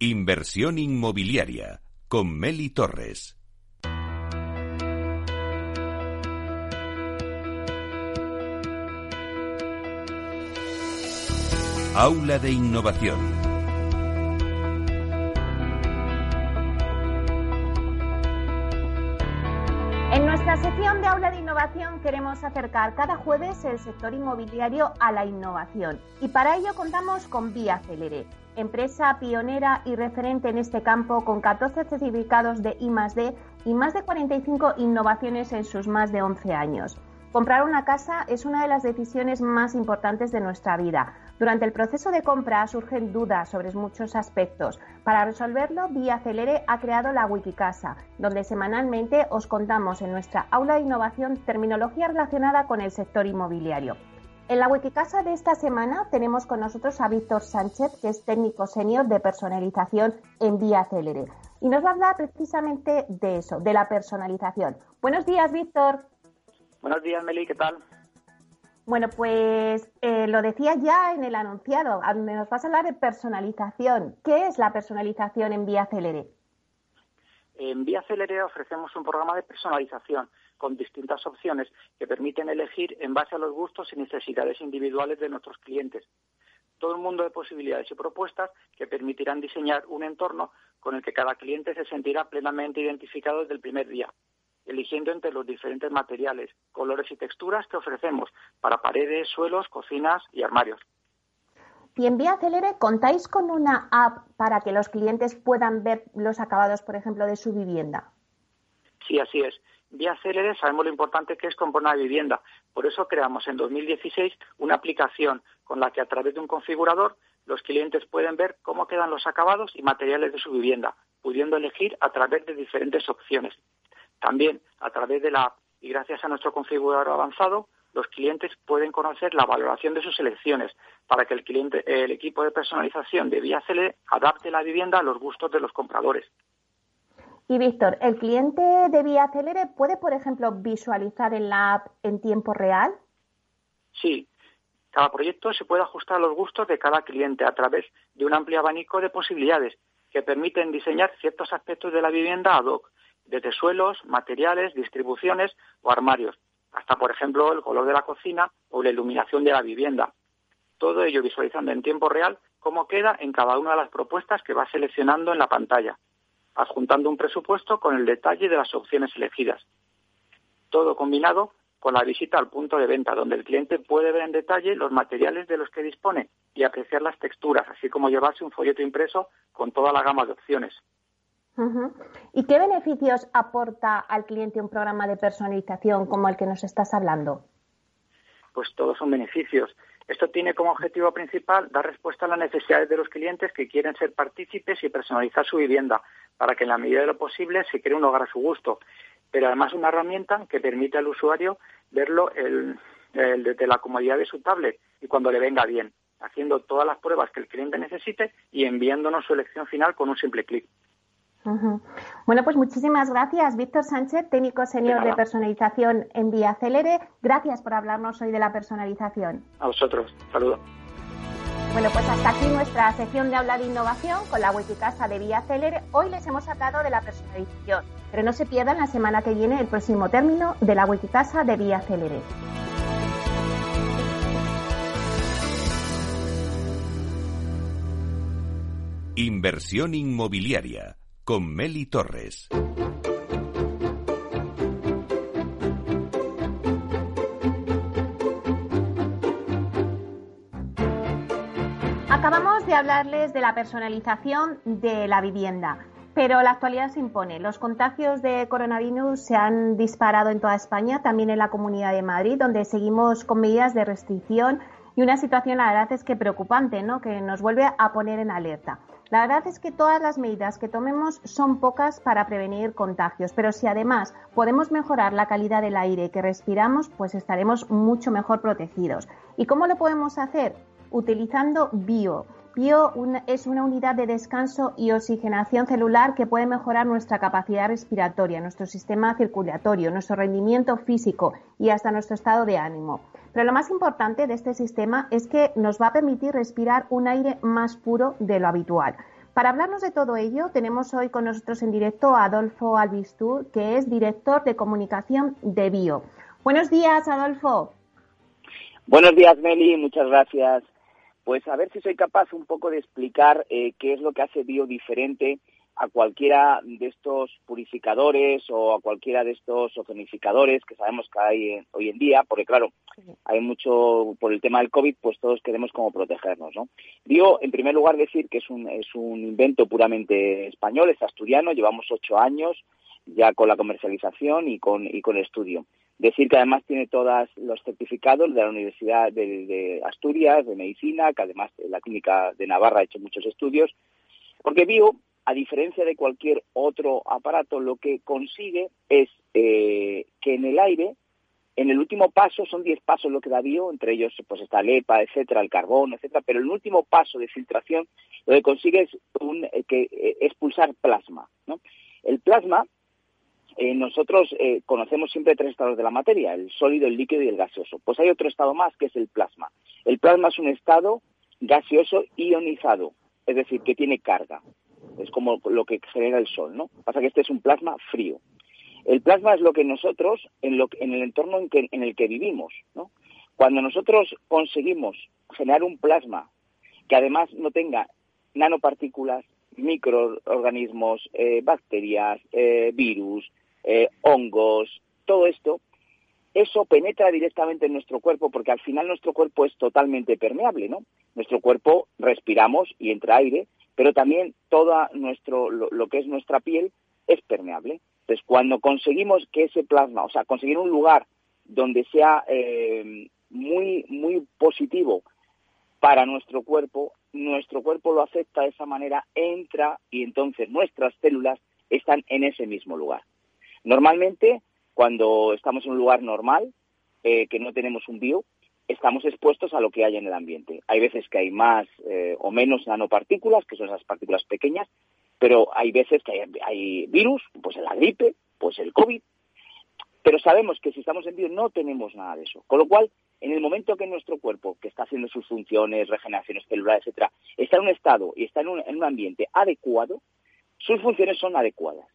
Inversión inmobiliaria con Meli Torres. Aula de Innovación. Nuestra sección de Aula de Innovación queremos acercar cada jueves el sector inmobiliario a la innovación y para ello contamos con Vía Celere, empresa pionera y referente en este campo con 14 certificados de I+D y más de 45 innovaciones en sus más de 11 años. Comprar una casa es una de las decisiones más importantes de nuestra vida. Durante el proceso de compra surgen dudas sobre muchos aspectos. Para resolverlo, Vía Celere ha creado la Wikicasa, donde semanalmente os contamos en nuestra aula de innovación terminología relacionada con el sector inmobiliario. En la Wikicasa de esta semana tenemos con nosotros a Víctor Sánchez, que es técnico senior de personalización en Vía Celere. Y nos va a hablar precisamente de eso, de la personalización. Buenos días, Víctor. Buenos días, Meli, ¿qué tal? Bueno, pues eh, lo decía ya en el anunciado, nos vas a hablar de personalización. ¿Qué es la personalización en Vía Celere? En Vía Celere ofrecemos un programa de personalización con distintas opciones que permiten elegir en base a los gustos y necesidades individuales de nuestros clientes. Todo un mundo de posibilidades y propuestas que permitirán diseñar un entorno con el que cada cliente se sentirá plenamente identificado desde el primer día eligiendo entre los diferentes materiales, colores y texturas que ofrecemos para paredes, suelos, cocinas y armarios. Y en Vía Celere, ¿contáis con una app para que los clientes puedan ver los acabados, por ejemplo, de su vivienda? Sí, así es. Vía Celere sabemos lo importante que es comprar una vivienda. Por eso creamos en 2016 una aplicación con la que a través de un configurador los clientes pueden ver cómo quedan los acabados y materiales de su vivienda, pudiendo elegir a través de diferentes opciones. También a través de la app y gracias a nuestro configurador avanzado, los clientes pueden conocer la valoración de sus elecciones para que el cliente, el equipo de personalización de Vía adapte la vivienda a los gustos de los compradores. Y Víctor, ¿el cliente de Vía Celere puede, por ejemplo, visualizar en la app en tiempo real? Sí, cada proyecto se puede ajustar a los gustos de cada cliente a través de un amplio abanico de posibilidades que permiten diseñar ciertos aspectos de la vivienda ad hoc desde suelos, materiales, distribuciones o armarios, hasta, por ejemplo, el color de la cocina o la iluminación de la vivienda. Todo ello visualizando en tiempo real cómo queda en cada una de las propuestas que va seleccionando en la pantalla, adjuntando un presupuesto con el detalle de las opciones elegidas. Todo combinado con la visita al punto de venta, donde el cliente puede ver en detalle los materiales de los que dispone y apreciar las texturas, así como llevarse un folleto impreso con toda la gama de opciones. ¿Y qué beneficios aporta al cliente un programa de personalización como el que nos estás hablando? Pues todos son beneficios. Esto tiene como objetivo principal dar respuesta a las necesidades de los clientes que quieren ser partícipes y personalizar su vivienda para que en la medida de lo posible se cree un hogar a su gusto. Pero además una herramienta que permite al usuario verlo desde la comodidad de su tablet y cuando le venga bien, haciendo todas las pruebas que el cliente necesite y enviándonos su elección final con un simple clic. Bueno, pues muchísimas gracias, Víctor Sánchez, técnico senior de, personalización en Vía Celere. Gracias por hablarnos hoy de la personalización. A vosotros, saludos. Bueno, pues hasta aquí nuestra sección de hablar de innovación con la Wikicasa de Vía Celere. Hoy les hemos hablado de la personalización, pero no se pierdan la semana que viene el próximo término de la Wikicasa de Vía Celere. Inversión inmobiliaria con Meli Torres. Acabamos de hablarles de la personalización de la vivienda, pero la actualidad se impone. Los contagios de coronavirus se han disparado en toda España, también en la Comunidad de Madrid, donde seguimos con medidas de restricción y una situación, la verdad es que preocupante, ¿no? que nos vuelve a poner en alerta. La verdad es que todas las medidas que tomemos son pocas para prevenir contagios, pero si además podemos mejorar la calidad del aire que respiramos, pues estaremos mucho mejor protegidos. ¿Y cómo lo podemos hacer? Utilizando bio. Bio es una unidad de descanso y oxigenación celular que puede mejorar nuestra capacidad respiratoria, nuestro sistema circulatorio, nuestro rendimiento físico y hasta nuestro estado de ánimo. Pero lo más importante de este sistema es que nos va a permitir respirar un aire más puro de lo habitual. Para hablarnos de todo ello, tenemos hoy con nosotros en directo a Adolfo Albistur, que es director de comunicación de Bio. Buenos días, Adolfo. Buenos días, Meli, muchas gracias. Pues a ver si soy capaz un poco de explicar eh, qué es lo que hace Bio diferente a cualquiera de estos purificadores o a cualquiera de estos ozonificadores que sabemos que hay hoy en día, porque claro, hay mucho por el tema del COVID, pues todos queremos como protegernos, ¿no? Bio, en primer lugar, decir que es un, es un invento puramente español, es asturiano, llevamos ocho años ya con la comercialización y con, y con el estudio. Decir que además tiene todos los certificados de la Universidad de, de Asturias, de Medicina, que además la Clínica de Navarra ha hecho muchos estudios, porque Bio a diferencia de cualquier otro aparato, lo que consigue es eh, que en el aire, en el último paso, son 10 pasos lo que da bio, entre ellos pues está el EPA, etcétera, el carbón, etcétera, pero el último paso de filtración lo que consigue es un, eh, que, eh, expulsar plasma. ¿no? El plasma, nosotros conocemos siempre tres estados de la materia, el sólido, el líquido y el gaseoso. Pues hay otro estado más que es el plasma. El plasma es un estado gaseoso ionizado, es decir, que tiene carga es como lo que genera el Sol, ¿no? Pasa que este es un plasma frío. El plasma es lo que nosotros, en, lo, en el entorno en, que, en el que vivimos, ¿no? Cuando nosotros conseguimos generar un plasma que además no tenga nanopartículas, microorganismos, eh, bacterias, eh, virus, eh, hongos, todo esto, eso penetra directamente en nuestro cuerpo porque al final nuestro cuerpo es totalmente permeable, ¿no? Nuestro cuerpo respiramos y entra aire, pero también todo nuestro, lo, que es nuestra piel es permeable. Entonces, cuando conseguimos que ese plasma, o sea, conseguir un lugar donde sea eh, muy, muy positivo para nuestro cuerpo, nuestro cuerpo lo acepta de esa manera, entra y entonces nuestras células están en ese mismo lugar. Normalmente, cuando estamos en un lugar normal, eh, que no tenemos un bio, estamos expuestos a lo que hay en el ambiente. Hay veces que hay más eh, o menos nanopartículas, que son esas partículas pequeñas, pero hay veces que hay, virus, pues la gripe, pues el COVID. Pero sabemos que si estamos en bio no tenemos nada de eso. Con lo cual, en el momento que nuestro cuerpo, que está haciendo sus funciones, regeneraciones celulares, etcétera, está en un estado y está en un, en un ambiente adecuado, sus funciones son adecuadas.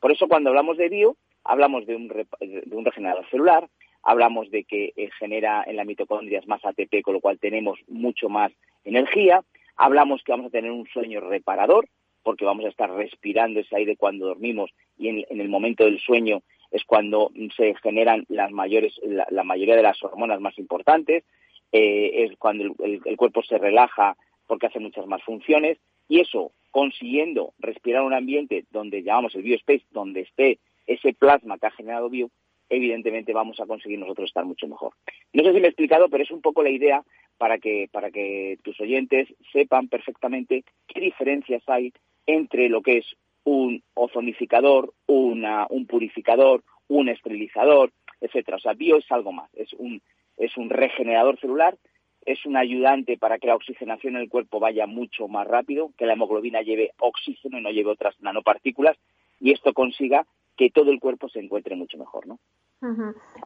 Por eso cuando hablamos de bio, hablamos de un, de un regenerador celular, hablamos de que eh, genera en la mitocondria más ATP, con lo cual tenemos mucho más energía, hablamos que vamos a tener un sueño reparador, porque vamos a estar respirando ese aire cuando dormimos y en, el momento del sueño es cuando se generan las mayores, la, mayoría de las hormonas más importantes, eh, es cuando el, cuerpo se relaja porque hace muchas más funciones y eso consiguiendo respirar un ambiente donde llamamos el biospace, donde esté ese plasma que ha generado bio, evidentemente vamos a conseguir nosotros estar mucho mejor. No sé si me he explicado, pero es un poco la idea para que, para que tus oyentes sepan perfectamente qué diferencias hay entre lo que es un ozonificador, una, un purificador, un esterilizador, etcétera. O sea, bio es algo más, es un, es un regenerador celular, es un ayudante para que la oxigenación en el cuerpo vaya mucho más rápido, que la hemoglobina lleve oxígeno y no lleve otras nanopartículas, y esto consiga que todo el cuerpo se encuentre mucho mejor, ¿no?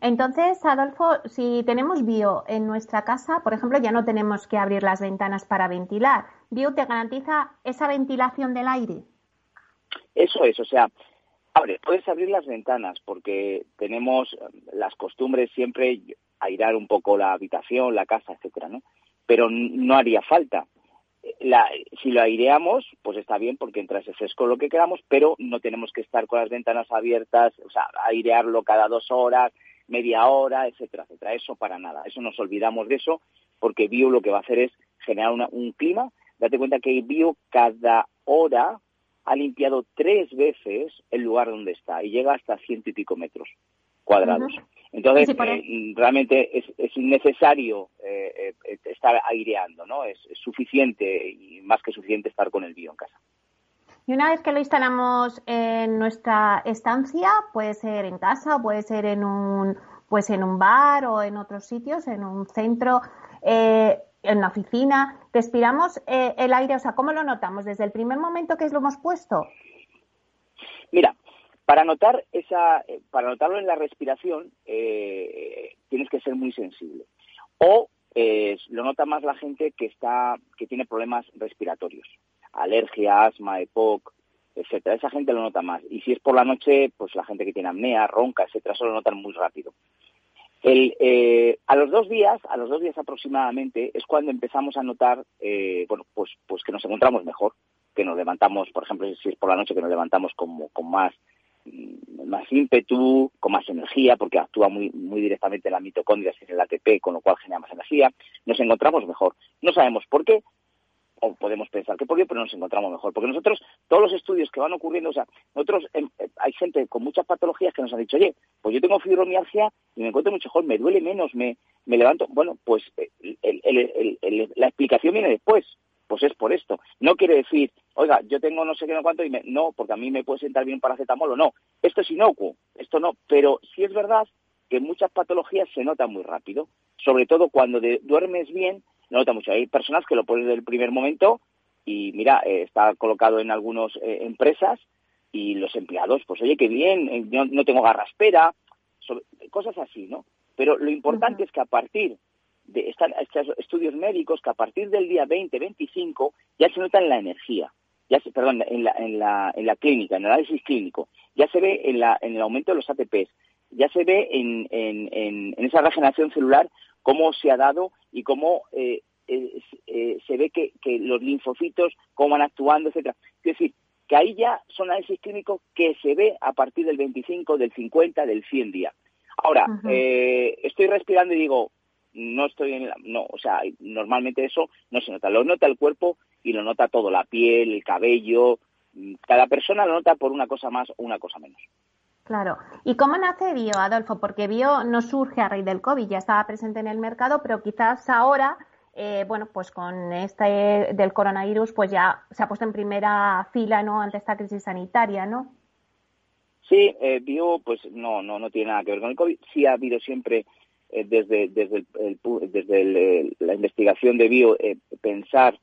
Entonces, Adolfo, si tenemos bio en nuestra casa, por ejemplo, ya no tenemos que abrir las ventanas para ventilar. ¿Bio te garantiza esa ventilación del aire? Eso es, o sea, abre, puedes abrir las ventanas porque tenemos eh, las costumbres siempre airar un poco la habitación, la casa, etcétera, ¿no? Pero no haría falta si lo aireamos, pues está bien porque entra ese fresco lo que queramos, pero no tenemos que estar con las ventanas abiertas, o sea, airearlo cada dos horas, media hora, etcétera, etcétera. Eso para nada. Eso nos olvidamos de eso porque Bio lo que va a hacer es generar un clima. Date cuenta que Bio cada hora ha limpiado tres veces el lugar donde está y llega hasta ciento y pico metros cuadrados. Entonces, eh, realmente es, es innecesario eh, eh, estar aireando, ¿no? Es, suficiente y más que suficiente estar con el bio en casa. Y una vez que lo instalamos en nuestra estancia, puede ser en casa, puede ser en un, pues en un bar o en otros sitios, en un centro, en la oficina, respiramos el aire, o sea, ¿cómo lo notamos? ¿Desde el primer momento que lo hemos puesto? Mira, para notar esa, eh, para notarlo en la respiración, eh, tienes que ser muy sensible. O eh, lo nota más la gente que está, que tiene problemas respiratorios. alergia, asma, EPOC, etcétera. Esa gente lo nota más. Y si es por la noche, pues la gente que tiene apnea, ronca, etcétera, eso lo notan muy rápido. El, eh, a los dos días, a los dos días aproximadamente, es cuando empezamos a notar, eh, bueno, pues, pues que nos encontramos mejor, que nos levantamos, por ejemplo, si es por la noche, que nos levantamos con, con más, más ímpetu, con más energía, porque actúa muy, muy directamente en la mitocondria, en el ATP, con lo cual genera más energía, nos encontramos mejor. No sabemos por qué, o podemos pensar que por qué, pero nos encontramos mejor. Porque nosotros, todos los estudios que van ocurriendo, o sea, nosotros, em, eh, hay gente con muchas patologías que nos han dicho, oye, pues yo tengo fibromialgia y me encuentro mucho mejor, me duele menos, me, me levanto. Bueno, pues la explicación viene después. Pues es por esto. No quiere decir, oiga, yo tengo no sé qué, no cuánto, y me, no, porque a mí me puede sentar bien paracetamol o no. Esto es inocuo, esto no. Pero sí es verdad que muchas patologías se notan muy rápido, sobre todo cuando duermes bien no nota mucho. Hay personas que lo ponen desde el primer momento y mira, eh, está colocado en algunas eh, empresas y los empleados, pues oye, qué bien, eh, no, tengo garraspera, cosas así, ¿no? Pero lo importante es que a partir de estos estudios médicos, que a partir del día 20, 25, ya se nota en la energía, ya se, perdón, en la, en, la, en la clínica, en el análisis clínico, ya se ve en, la, en el aumento de los ATPs, ya se ve en, en, en esa regeneración celular cómo se ha dado y cómo eh, eh, eh, se ve que, los linfocitos, cómo van actuando, etcétera. Es decir, que ahí ya son análisis clínicos que se ve a partir del 25, del 50, del 100 días. Ahora, estoy respirando y digo, no estoy en la, no, o sea, normalmente eso no se nota, lo nota el cuerpo y lo nota todo, la piel, el cabello, cada persona lo nota por una cosa más o una cosa menos. Claro. ¿Y cómo nace Bio, Adolfo? Porque Bio no surge a raíz del COVID, ya estaba presente en el mercado, pero quizás ahora, eh, bueno, pues con este del coronavirus, pues ya se ha puesto en primera fila, ¿no? Ante esta crisis sanitaria, ¿no? Sí, eh, Bio, pues no, no, no tiene nada que ver con el COVID. Sí ha habido siempre eh, desde desde el, desde la investigación de Bio pensar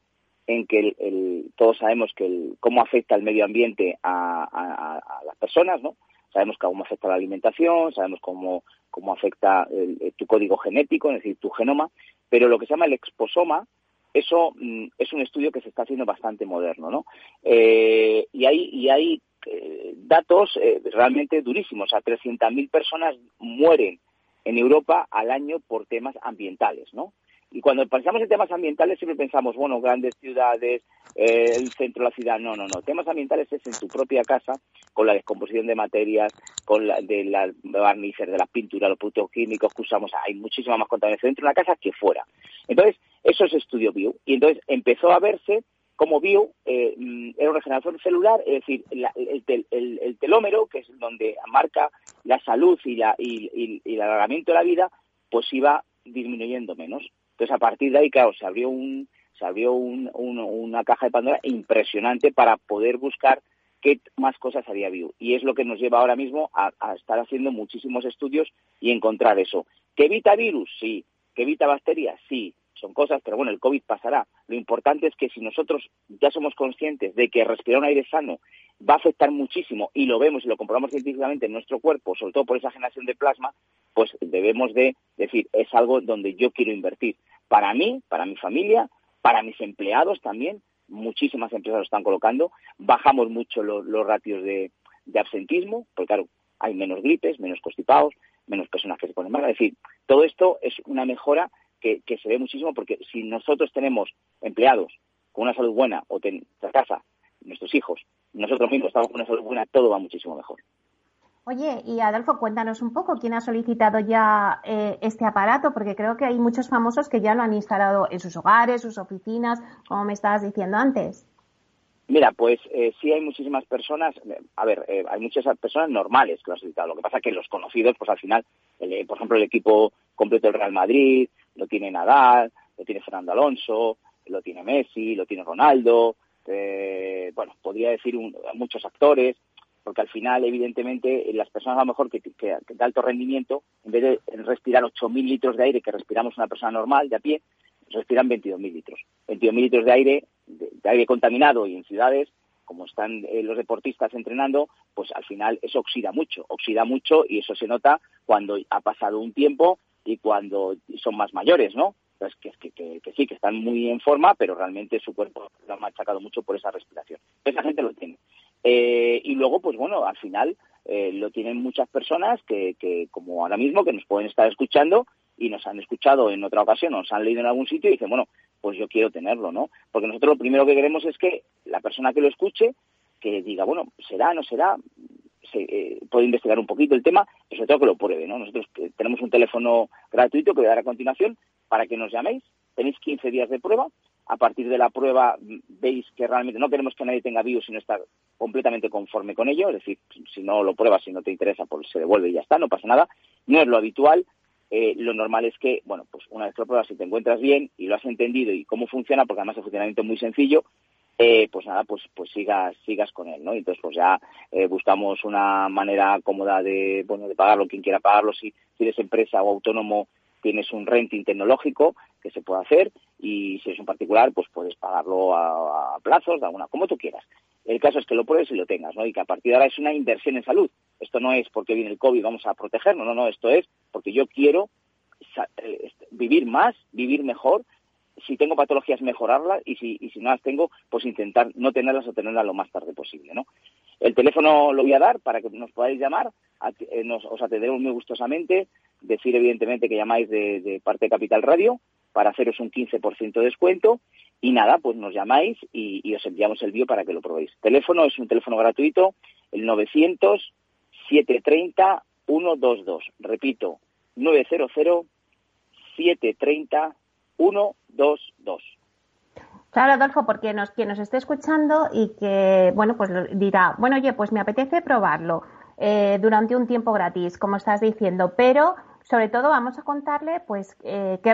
en que el, todos sabemos que el, cómo afecta el medio ambiente a, las personas, ¿no? sabemos cómo afecta la alimentación, sabemos cómo, cómo afecta tu código genético, es decir, tu genoma, pero lo que se llama el exposoma, eso mm, es un estudio que se está haciendo bastante moderno, ¿no? Eh, y hay, y hay eh, datos eh, realmente durísimos, o sea, 300.000 personas mueren en Europa al año por temas ambientales, ¿no? Y cuando pensamos en temas ambientales siempre pensamos, bueno, grandes ciudades, eh, el centro de la ciudad. No, no, no. Temas ambientales es en tu propia casa, con la descomposición de materias, con la, de las barnices, de las pinturas, los productos químicos que usamos. Hay muchísima más contaminación dentro de una casa que fuera. Entonces, eso es estudio bio. Y entonces empezó a verse como bio eh, era un regenerador celular, es decir, el, telómero, que es donde marca la salud y, la, y el alargamiento de la vida, pues iba disminuyendo menos. Entonces, a partir de ahí, claro, se abrió un, se abrió una caja de Pandora impresionante para poder buscar qué más cosas había vivo. Y es lo que nos lleva ahora mismo a, estar haciendo muchísimos estudios y encontrar eso. ¿Que evita virus? Sí. ¿Que evita bacterias? Sí. Son cosas, pero bueno, el COVID pasará. Lo importante es que si nosotros ya somos conscientes de que respirar un aire sano va a afectar muchísimo y lo vemos y lo comprobamos científicamente en nuestro cuerpo, sobre todo por esa generación de plasma, pues debemos de decir, es algo donde yo quiero invertir para mí, para mi familia, para mis empleados también. Muchísimas empresas lo están colocando. Bajamos mucho los, ratios de, absentismo, porque claro, hay menos gripes, menos constipados, menos personas que se ponen mal. Es decir, todo esto es una mejora que, se ve muchísimo porque si nosotros tenemos empleados con una salud buena o en nuestra casa, nuestros hijos, nosotros mismos estamos con una salud buena, todo va muchísimo mejor. Oye, y Adolfo, cuéntanos un poco quién ha solicitado ya eh, este aparato, porque creo que hay muchos famosos que ya lo han instalado en sus hogares, sus oficinas, como me estabas diciendo antes. Mira, pues eh, sí hay muchísimas personas, a ver, eh, hay muchas personas normales que lo han solicitado. Lo que pasa es que los conocidos, pues al final, por ejemplo, el equipo completo del Real Madrid, lo tiene Nadal, lo tiene Fernando Alonso, lo tiene Messi, lo tiene Ronaldo, bueno, podría decir muchos actores, porque al final, evidentemente, las personas a lo mejor que, de alto rendimiento, en vez de respirar 8.000 litros de aire que respiramos una persona normal, de a pie, respiran 22.000 litros. 22.000 litros de aire, de, aire contaminado y en ciudades, como están eh, los deportistas entrenando, pues al final eso oxida mucho, oxida mucho y eso se nota cuando ha pasado un tiempo y cuando son más mayores, ¿no? pues que, que, que, sí, que están muy en forma, pero realmente su cuerpo lo ha machacado mucho por esa respiración. Esa gente lo tiene. Eh, y luego, pues bueno, al final eh, lo tienen muchas personas que, que, como ahora mismo, que nos pueden estar escuchando y nos han escuchado en otra ocasión, nos han leído en algún sitio y dicen, bueno, pues yo quiero tenerlo, ¿no? Porque nosotros lo primero que queremos es que la persona que lo escuche, que diga, bueno, será, no será, se, eh, puede investigar un poquito el tema, sobre todo que lo pruebe, ¿no? Nosotros tenemos un teléfono gratuito que voy a dar a continuación para que nos llaméis. Tenéis 15 días de prueba. A partir de la prueba veis que realmente no queremos que nadie tenga virus sino estar completamente conforme con ello. Es decir, si no lo pruebas, si no te interesa, pues se devuelve y ya está, no pasa nada. No es lo habitual. Eh, lo normal es que, bueno, pues una vez que lo pruebas, si te encuentras bien y lo has entendido y cómo funciona, porque además el funcionamiento es muy sencillo, eh, pues nada, pues, pues sigas, sigas con él, ¿no? Entonces, pues ya eh, buscamos una manera cómoda de, bueno, de pagarlo quien quiera pagarlo, si, eres empresa o autónomo, tienes un renting tecnológico que se puede hacer y si es un particular, pues puedes pagarlo a, plazos, de alguna, como tú quieras. El caso es que lo pruebes y lo tengas, ¿no? Y que a partir de ahora es una inversión en salud. Esto no es porque viene el COVID vamos a protegernos, no, no, esto es porque yo quiero eh, vivir más, vivir mejor, si tengo patologías mejorarlas y si, y si no las tengo, pues intentar no tenerlas o tenerlas lo más tarde posible, ¿no? El teléfono lo voy a dar para que nos podáis llamar, eh, nos, os atenderemos muy gustosamente, decir evidentemente que llamáis de, parte de Capital Radio para haceros un 15% de descuento y nada, pues nos llamáis y, os enviamos el bio para que lo probéis. Teléfono es un teléfono gratuito, el 900 730 122. Repito, 900 730 122. Claro, Adolfo, porque nos, quien nos esté escuchando y que, bueno, pues dirá, bueno, oye, pues me apetece probarlo eh, durante un tiempo gratis, como estás diciendo, pero sobre todo vamos a contarle, pues, eh, qué,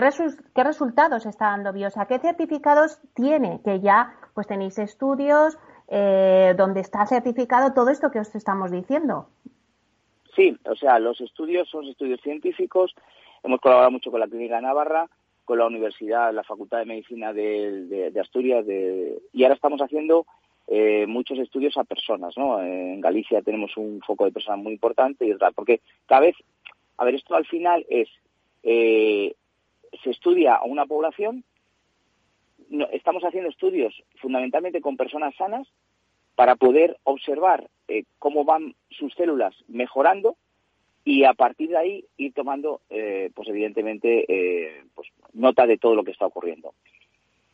qué resultados está dando Biosa, qué certificados tiene, que ya, pues, tenéis estudios eh, donde está certificado todo esto que os estamos diciendo. Sí, o sea, los estudios son estudios científicos. Hemos colaborado mucho con la Clínica Navarra con la Universidad, la Facultad de Medicina de, Asturias, y ahora estamos haciendo eh, muchos estudios a personas, ¿no? En Galicia tenemos un foco de personas muy importante y tal, porque cada vez, a ver, esto al final es, eh, se estudia a una población, estamos haciendo estudios fundamentalmente con personas sanas para poder observar eh, cómo van sus células mejorando y a partir de ahí ir tomando, eh, pues evidentemente, eh, pues nota de todo lo que está ocurriendo.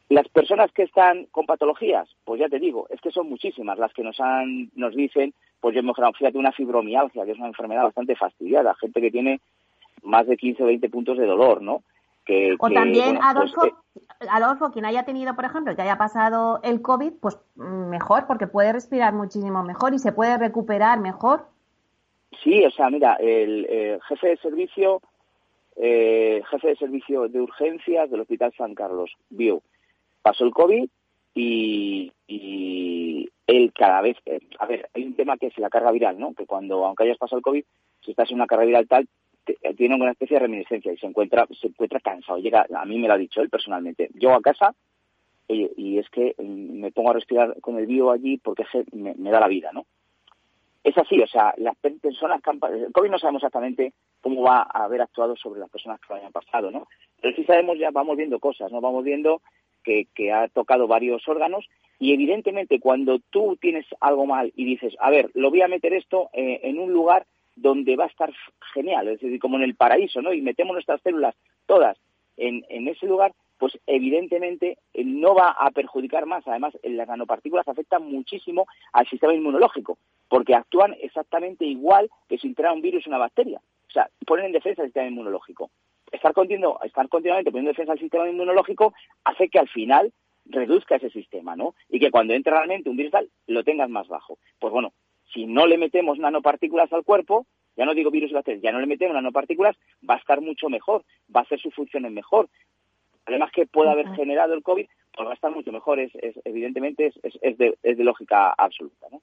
Las personas que están con patologías, pues ya te digo, es que son muchísimas las que nos han, nos dicen, pues yo mejorado, fíjate, una fibromialgia, que es una enfermedad bastante fastidiada, gente que tiene más de 15 o 20 puntos de dolor, ¿no? Que, o también, pues, Adolfo, eh, Adolfo, quien haya tenido, por ejemplo, que haya pasado el COVID, pues mm, mejor, porque puede respirar muchísimo mejor y se puede recuperar mejor. Sí, o sea, mira, el, eh, jefe de servicio, eh, jefe de servicio de urgencias del Hospital San Carlos, vio, pasó el COVID y, y él cada vez, eh, a ver, hay un tema que es la carga viral, ¿no? Que cuando, aunque hayas pasado el COVID, si estás en una carga viral tal, tiene una especie de reminiscencia y se encuentra, se encuentra cansado. Llega, a mí me lo ha dicho él personalmente. Yo a casa y, es que mm, me pongo a respirar con el bio allí porque me, me da la vida, ¿no? es así, o sea, las personas que han, el COVID no sabemos exactamente cómo va a haber actuado sobre las personas que lo hayan pasado, ¿no? Pero sí sabemos, ya vamos viendo cosas, ¿no? Vamos viendo que, ha tocado varios órganos y evidentemente cuando tú tienes algo mal y dices, a ver, lo voy a meter esto eh, en un lugar donde va a estar genial, es decir, como en el paraíso, ¿no? Y metemos nuestras células todas en, en ese lugar, pues evidentemente eh, no va a perjudicar más. Además, las nanopartículas afectan muchísimo al sistema inmunológico, porque actúan exactamente igual que si entrara un virus o una bacteria. O sea, ponen en defensa al sistema inmunológico. Estar, estar continuamente poniendo en defensa al sistema inmunológico hace que al final reduzca ese sistema, ¿no? Y que cuando entre realmente un virus tal, lo tengas más bajo. Pues bueno, si no le metemos nanopartículas al cuerpo, ya no digo virus y bacterias, ya no le metemos nanopartículas, va a estar mucho mejor, va a hacer sus funciones mejor, además que pueda haber generado el COVID, pues va a estar mucho mejor. Es, evidentemente es, es, de, es, de, lógica absoluta. ¿no?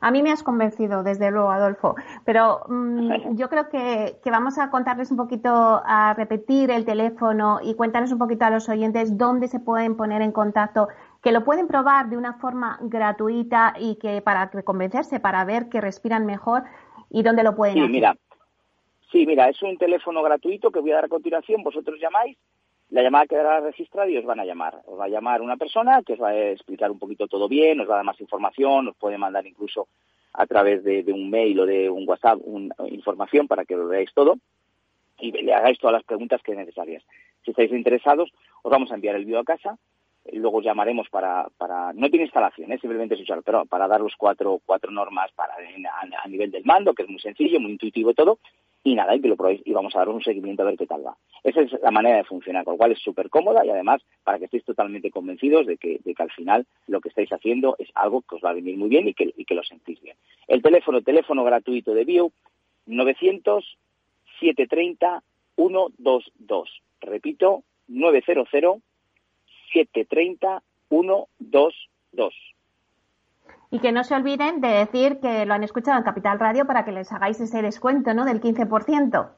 A mí me has convencido, desde luego, Adolfo. Pero mm, yo creo que, que, vamos a contarles un poquito, a repetir el teléfono y cuéntanos un poquito a los oyentes dónde se pueden poner en contacto, que lo pueden probar de una forma gratuita y que para convencerse, para ver que respiran mejor y dónde lo pueden sí, hacer. Mira, sí, mira, es un teléfono gratuito que voy a dar a continuación. Vosotros llamáis La llamada quedará registrada y os van a llamar. Os va a llamar una persona que os va a explicar un poquito todo bien, os va a dar más información, os puede mandar incluso a través de, un mail o de un WhatsApp información para que lo veáis todo y le hagáis todas las preguntas que necesarias. Si estáis interesados, os vamos a enviar el vídeo a casa luego llamaremos para, para no tiene instalación, ¿eh? simplemente es usar, pero para dar los cuatro, cuatro normas para a, nivel del mando, que es muy sencillo, muy intuitivo todo, y nada, y que lo probéis y vamos a dar un seguimiento a ver qué tal va. Esa es la manera de funcionar, con lo cual es súper cómoda y además para que estéis totalmente convencidos de que, de que al final lo que estáis haciendo es algo que os va a venir muy bien y que, y que lo sentís bien. El teléfono, teléfono gratuito de Bio, 900 730 122. Repito, 900 730 122. Y que no se olviden de decir que lo han escuchado en Capital Radio para que les hagáis ese descuento, ¿no? Del 15%.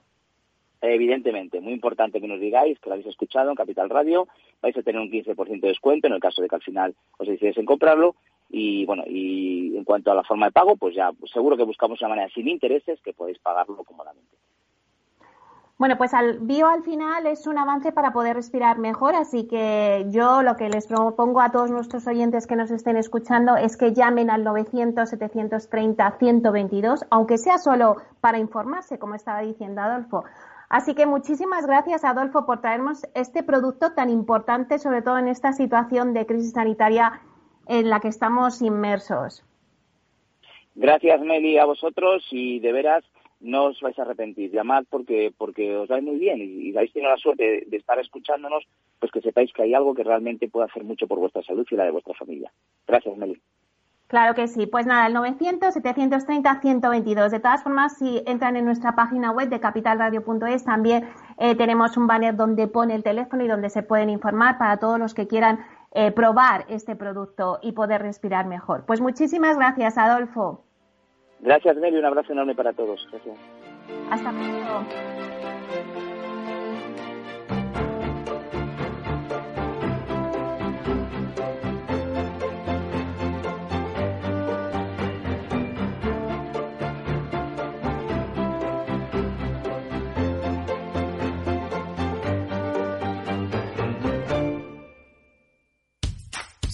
Evidentemente, muy importante que nos digáis que lo habéis escuchado en Capital Radio. Vais a tener un 15% de descuento en el caso de que al final os decidáis en comprarlo. Y bueno, y en cuanto a la forma de pago, pues ya seguro que buscamos una manera sin intereses que podéis pagarlo cómodamente. Bueno, pues al bio al final es un avance para poder respirar mejor, así que yo lo que les propongo a todos nuestros oyentes que nos estén escuchando es que llamen al 900-730-122, aunque sea solo para informarse, como estaba diciendo Adolfo. Así que muchísimas gracias, Adolfo, por traernos este producto tan importante, sobre todo en esta situación de crisis sanitaria en la que estamos inmersos. Gracias, Meli, a vosotros y de veras no os vais a arrepentir. Llamad porque, porque os va muy bien y, vais tenido la suerte de, estar escuchándonos, pues que sepáis que hay algo que realmente puede hacer mucho por vuestra salud y la de vuestra familia. Gracias, Meli. Claro que sí. Pues nada, el 900-730-122. De todas formas, si entran en nuestra página web de capitalradio.es, también eh, tenemos un banner donde pone el teléfono y donde se pueden informar para todos los que quieran eh, probar este producto y poder respirar mejor. Pues muchísimas gracias, Adolfo. Gracias, Meli. Un abrazo enorme para todos. Gracias. Hasta pronto.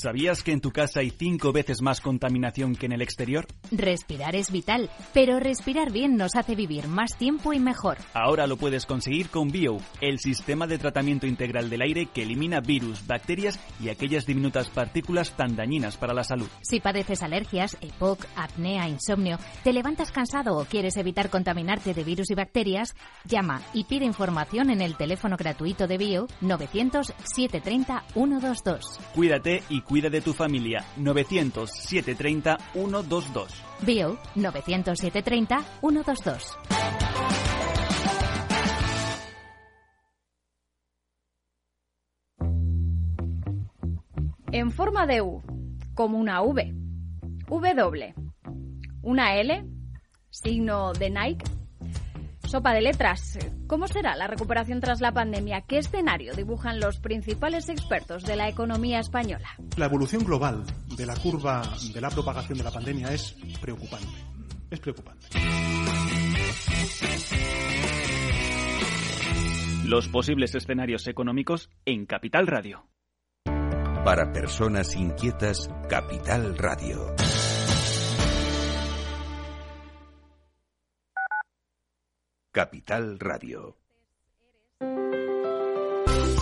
¿Sabías que en tu casa hay cinco veces más contaminación que en el exterior? Respirar es vital, pero respirar bien nos hace vivir más tiempo y mejor. Ahora lo puedes conseguir con Bio, el sistema de tratamiento integral del aire que elimina virus, bacterias y aquellas diminutas partículas tan dañinas para la salud. Si padeces alergias, EPOC, apnea, insomnio, te levantas cansado o quieres evitar contaminarte de virus y bacterias, llama y pide información en el teléfono gratuito de Bio 900 730 122. Cuídate y cuídate Cuida de tu familia 900 730 122. Bio 900 730 122. En forma de U, como una V. W. Una L, signo de Nike Sopa de letras. ¿Cómo será la recuperación tras la pandemia? ¿Qué escenario dibujan los principales expertos de la economía española? La evolución global de la curva de la propagación de la pandemia es preocupante. Es preocupante. Los posibles escenarios económicos en Capital Radio. Para personas inquietas, Capital Radio. Capital Radio.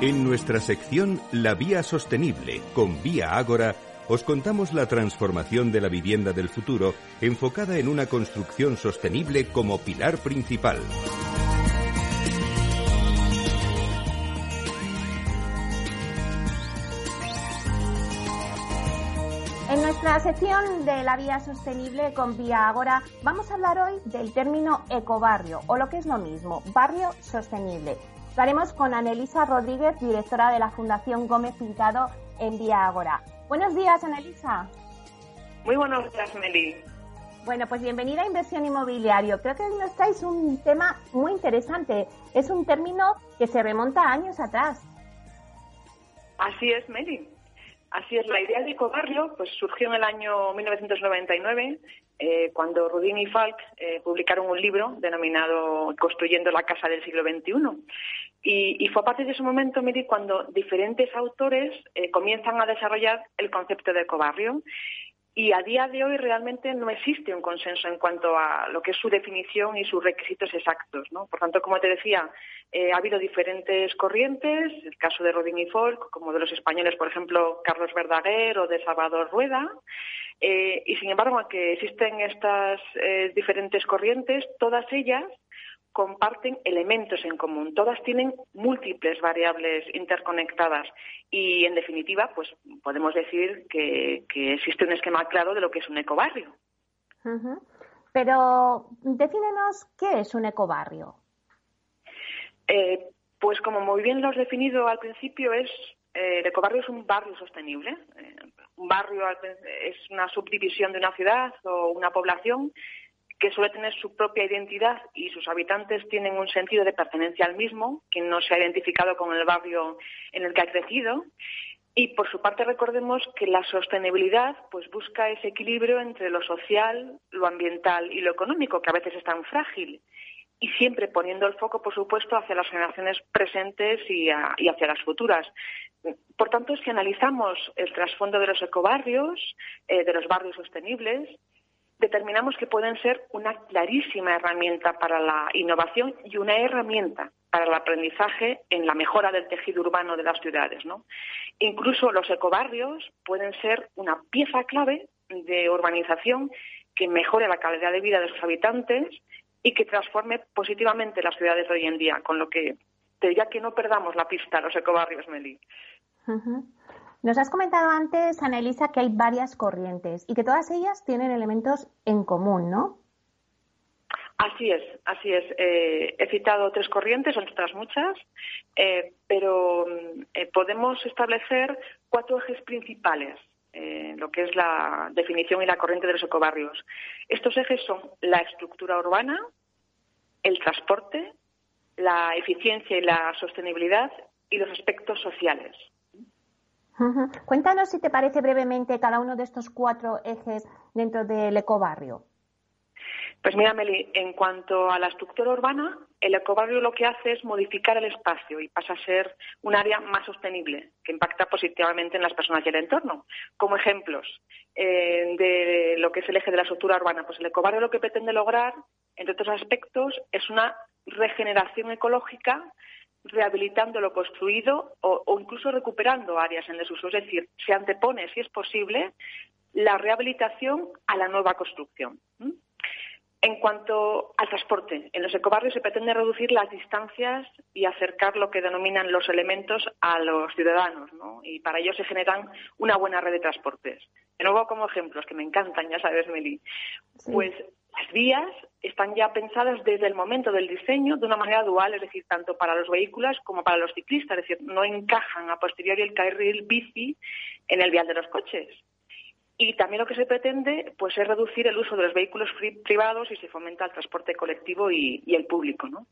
En nuestra sección La Vía Sostenible con Vía Ágora, os contamos la transformación de la vivienda del futuro enfocada en una construcción sostenible como pilar principal. En nuestra sección de la vía sostenible con Vía Agora vamos a hablar hoy del término ecobarrio o lo que es lo mismo, barrio sostenible. Lo haremos con Anelisa Rodríguez, directora de la Fundación Gómez Pintado en Vía Agora. Buenos días, Anelisa. Muy buenos días, Meli. Bueno, pues bienvenida a Inversión Inmobiliario. Creo que hoy nos traes un tema muy interesante. Es un término que se remonta a años atrás. Así es, Meli. Así es, la idea de ecobarrio pues, surgió en el año 1999 eh, cuando Rudin y Falk eh, publicaron un libro denominado Construyendo la Casa del siglo XXI. Y, fue a partir de ese momento, Miri, cuando diferentes autores eh, comienzan a desarrollar el concepto de ecobarrio. Y a día de hoy realmente no existe un consenso en cuanto a lo que es su definición y sus requisitos exactos. ¿no? Por tanto, como te decía, ha habido diferentes corrientes, el caso de Rodin y Falk, como de los españoles, por ejemplo, Carlos Verdaguer o de Salvador Rueda. Eh, y sin embargo, aunque existen estas eh, diferentes corrientes, todas ellas comparten elementos en común. Todas tienen múltiples variables interconectadas y, en definitiva, pues podemos decir que, existe un esquema claro de lo que es un ecobarrio. Pero, defínenos qué es un ecobarrio. Eh, pues como muy bien lo has definido al principio, es el ecobarrio es un barrio sostenible un barrio es una subdivisión de una ciudad o una población que suele tener su propia identidad y sus habitantes tienen un sentido de pertenencia al mismo, que no se ha identificado con el barrio en el que ha crecido. Y por su parte recordemos que la sostenibilidad pues busca ese equilibrio entre lo social, lo ambiental y lo económico, que a veces es tan frágil y siempre poniendo el foco, por supuesto, hacia las generaciones presentes y, hacia las futuras. Por tanto, si analizamos el trasfondo de los ecobarrios, eh, de los barrios sostenibles, determinamos que pueden ser una clarísima herramienta para la innovación y una herramienta para el aprendizaje en la mejora del tejido urbano de las ciudades. Incluso los ecobarrios pueden ser una pieza clave de urbanización que mejore la calidad de vida de sus habitantes y que transforme positivamente las ciudades de hoy en día, con lo que te diría que no perdamos la pista a los ecobarrios, Meli. Nos has comentado antes, Anelisa, que hay varias corrientes y que todas ellas tienen elementos en común, ¿no? Así es, así es. Eh, he citado tres corrientes, son otras muchas, eh, pero eh, podemos establecer cuatro ejes principales lo que es la definición y la corriente de los ecobarrios. Estos ejes son la estructura urbana, el transporte, la eficiencia y la sostenibilidad y los aspectos sociales. Cuéntanos, si te parece brevemente, cada uno de estos cuatro ejes dentro del ecobarrio. Pues mira, Meli, en cuanto a la estructura urbana, el ecobarrio lo que hace es modificar el espacio y pasa a ser un área más sostenible, que impacta positivamente en las personas y el entorno. Como ejemplos eh, de lo que es el eje de la estructura urbana, pues el ecobarrio lo que pretende lograr, entre otros aspectos, es una regeneración ecológica rehabilitando lo construido o, incluso recuperando áreas en desuso. Es decir, se antepone, si es posible, la rehabilitación a la nueva construcción. En cuanto al transporte, en los ecobarrios se pretende reducir las distancias y acercar lo que denominan los elementos a los ciudadanos, ¿no? Y para ello se generan una buena red de transportes. De nuevo, como ejemplos que me encantan, ya sabes, Meli, pues las vías están ya pensadas desde el momento del diseño de una manera dual, es decir, tanto para los vehículos como para los ciclistas, es decir, no encajan a posteriori el carril bici en el vial de los coches. Y también lo que se pretende pues, es reducir el uso de los vehículos privados y se fomenta el transporte colectivo y, el público. ¿no?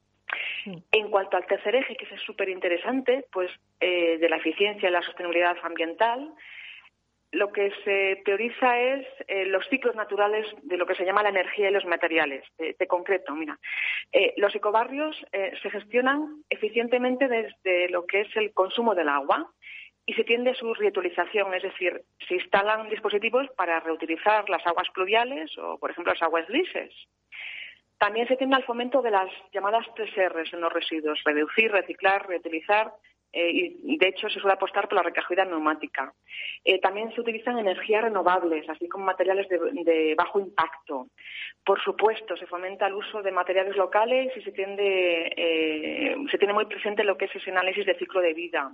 En cuanto al tercer eje, que es súper interesante, pues de la eficiencia y la sostenibilidad ambiental, lo que se prioriza es eh, los ciclos naturales de lo que se llama la energía y los materiales. De, concreto, mira, eh, los ecobarrios eh, se gestionan eficientemente desde lo que es el consumo del agua y se tiende a su reutilización, es decir, se instalan dispositivos para reutilizar las aguas pluviales o, por ejemplo, las aguas grises. También se tiende al fomento de las llamadas tres R's en los residuos, reducir, reciclar, reutilizar eh, y de hecho se suele apostar por la recogida neumática. Eh, también se utilizan energías renovables, así como materiales de, bajo impacto. Por supuesto, se fomenta el uso de materiales locales y se, tiende, eh, se tiene muy presente lo que es ese análisis de ciclo de vida.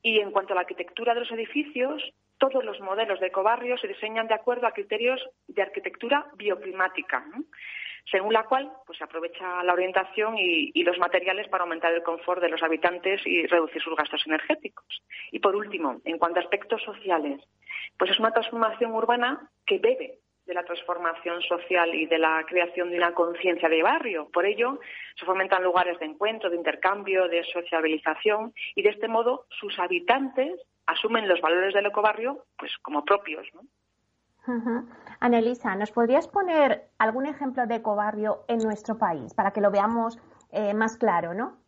Y en cuanto a la arquitectura de los edificios, todos los modelos de ecobarrio se diseñan de acuerdo a criterios de arquitectura bioclimática según la cual pues, se aprovecha la orientación y, los materiales para aumentar el confort de los habitantes y reducir sus gastos energéticos. Y por último, en cuanto a aspectos sociales, pues es una transformación urbana que bebe de la transformación social y de la creación de una conciencia de barrio. Por ello, se fomentan lugares de encuentro, de intercambio, de sociabilización y de este modo sus habitantes asumen los valores del ecobarrio pues como propios. ¿no? Anelisa, ¿nos podrías poner algún ejemplo de ecobarrio en nuestro país para que lo veamos eh, más claro, no?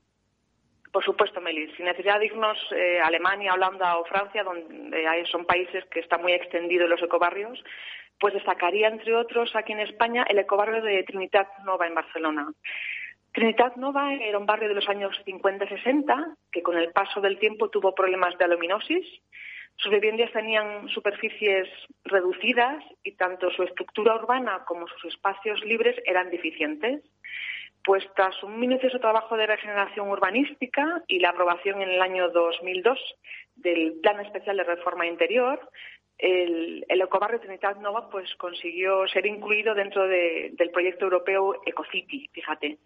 Por supuesto, Melis. Sin necesidad de irnos eh, Alemania, Holanda o Francia, donde hay, son países que están muy extendidos los ecobarrios, pues destacaría, entre otros, aquí en España, el ecobarrio de Trinitat Nova en Barcelona. Trinitat Nova era un barrio de los años 50-60 que con el paso del tiempo tuvo problemas de aluminosis sus viviendas tenían superficies reducidas y tanto su estructura urbana como sus espacios libres eran deficientes. Pues tras un minucioso trabajo de regeneración urbanística y la aprobación en el año 2002 del Plan Especial de Reforma Interior, el, el ecobarrio Trinitat Nova pues consiguió ser incluido dentro del proyecto europeo EcoCity, fíjate.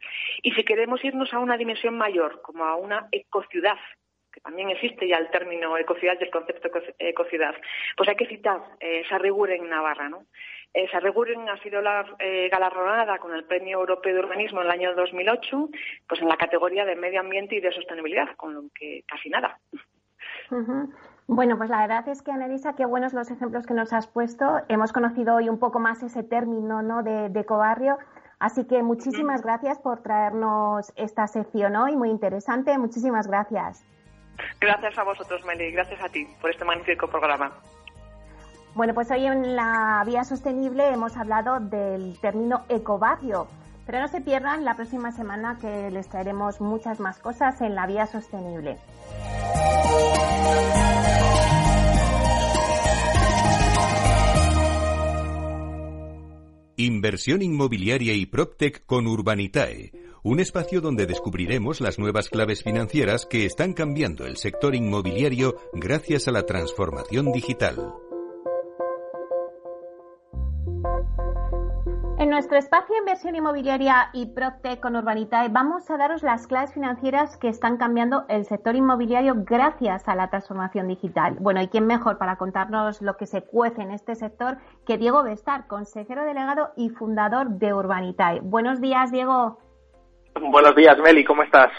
Y si queremos irnos a una dimensión mayor, como a una ecociudad, también existe ya el término ecociudad y el concepto ecociudad, pues hay que citar eh, Navarra, ¿no? Eh, Sarriguren ha sido la, eh, galardonada con el Premio Europeo de Urbanismo en el año 2008, pues en la categoría de medio ambiente y de sostenibilidad, con lo que casi nada. Bueno, pues la verdad es que, Annelisa, qué buenos los ejemplos que nos has puesto. Hemos conocido hoy un poco más ese término ¿no? de, de ecobarrio. Así que muchísimas gracias por traernos esta sección hoy, muy interesante. Muchísimas gracias. Gracias a vosotros, Meli, gracias a ti por este magnífico programa. Bueno, pues hoy en la vía sostenible hemos hablado del término ecobarrio, pero no se pierdan la próxima semana que les traeremos muchas más cosas en la vía sostenible. Inversión inmobiliaria y PropTech con Urbanitae un espacio donde descubriremos las nuevas claves financieras que están cambiando el sector inmobiliario gracias a la transformación digital. Nuestro espacio de inversión inmobiliaria y PropTech con Urbanitae vamos a daros las claves financieras que están cambiando el sector inmobiliario gracias a la transformación digital. Bueno, ¿y quién mejor para contarnos lo que se cuece en este sector que Diego Bestar, consejero delegado y fundador de Urbanitae? Buenos días, Diego. Buenos días, Meli, ¿cómo estás?